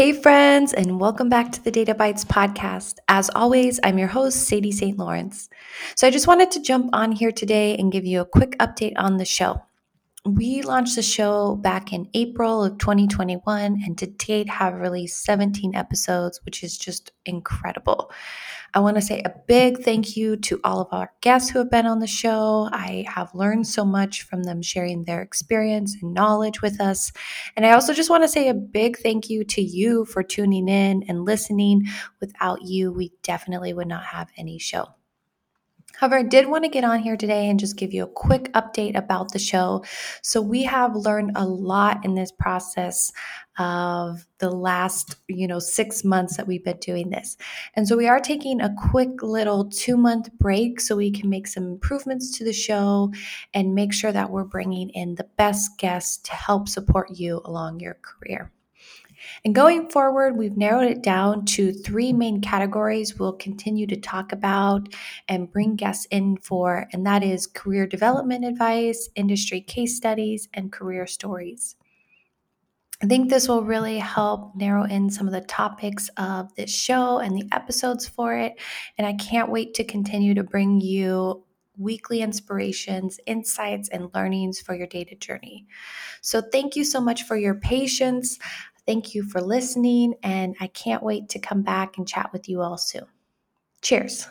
Hey, friends, and welcome back to the Data Bites podcast. As always, I'm your host, Sadie St. Lawrence. So, I just wanted to jump on here today and give you a quick update on the show. We launched the show back in April of 2021 and to date have released 17 episodes, which is just incredible. I want to say a big thank you to all of our guests who have been on the show. I have learned so much from them sharing their experience and knowledge with us. And I also just want to say a big thank you to you for tuning in and listening. Without you, we definitely would not have any show. However, I did want to get on here today and just give you a quick update about the show. So, we have learned a lot in this process of the last, you know, six months that we've been doing this. And so, we are taking a quick little two month break so we can make some improvements to the show and make sure that we're bringing in the best guests to help support you along your career. And going forward, we've narrowed it down to three main categories we'll continue to talk about and bring guests in for, and that is career development advice, industry case studies, and career stories. I think this will really help narrow in some of the topics of this show and the episodes for it. And I can't wait to continue to bring you weekly inspirations, insights, and learnings for your data journey. So, thank you so much for your patience. Thank you for listening, and I can't wait to come back and chat with you all soon. Cheers.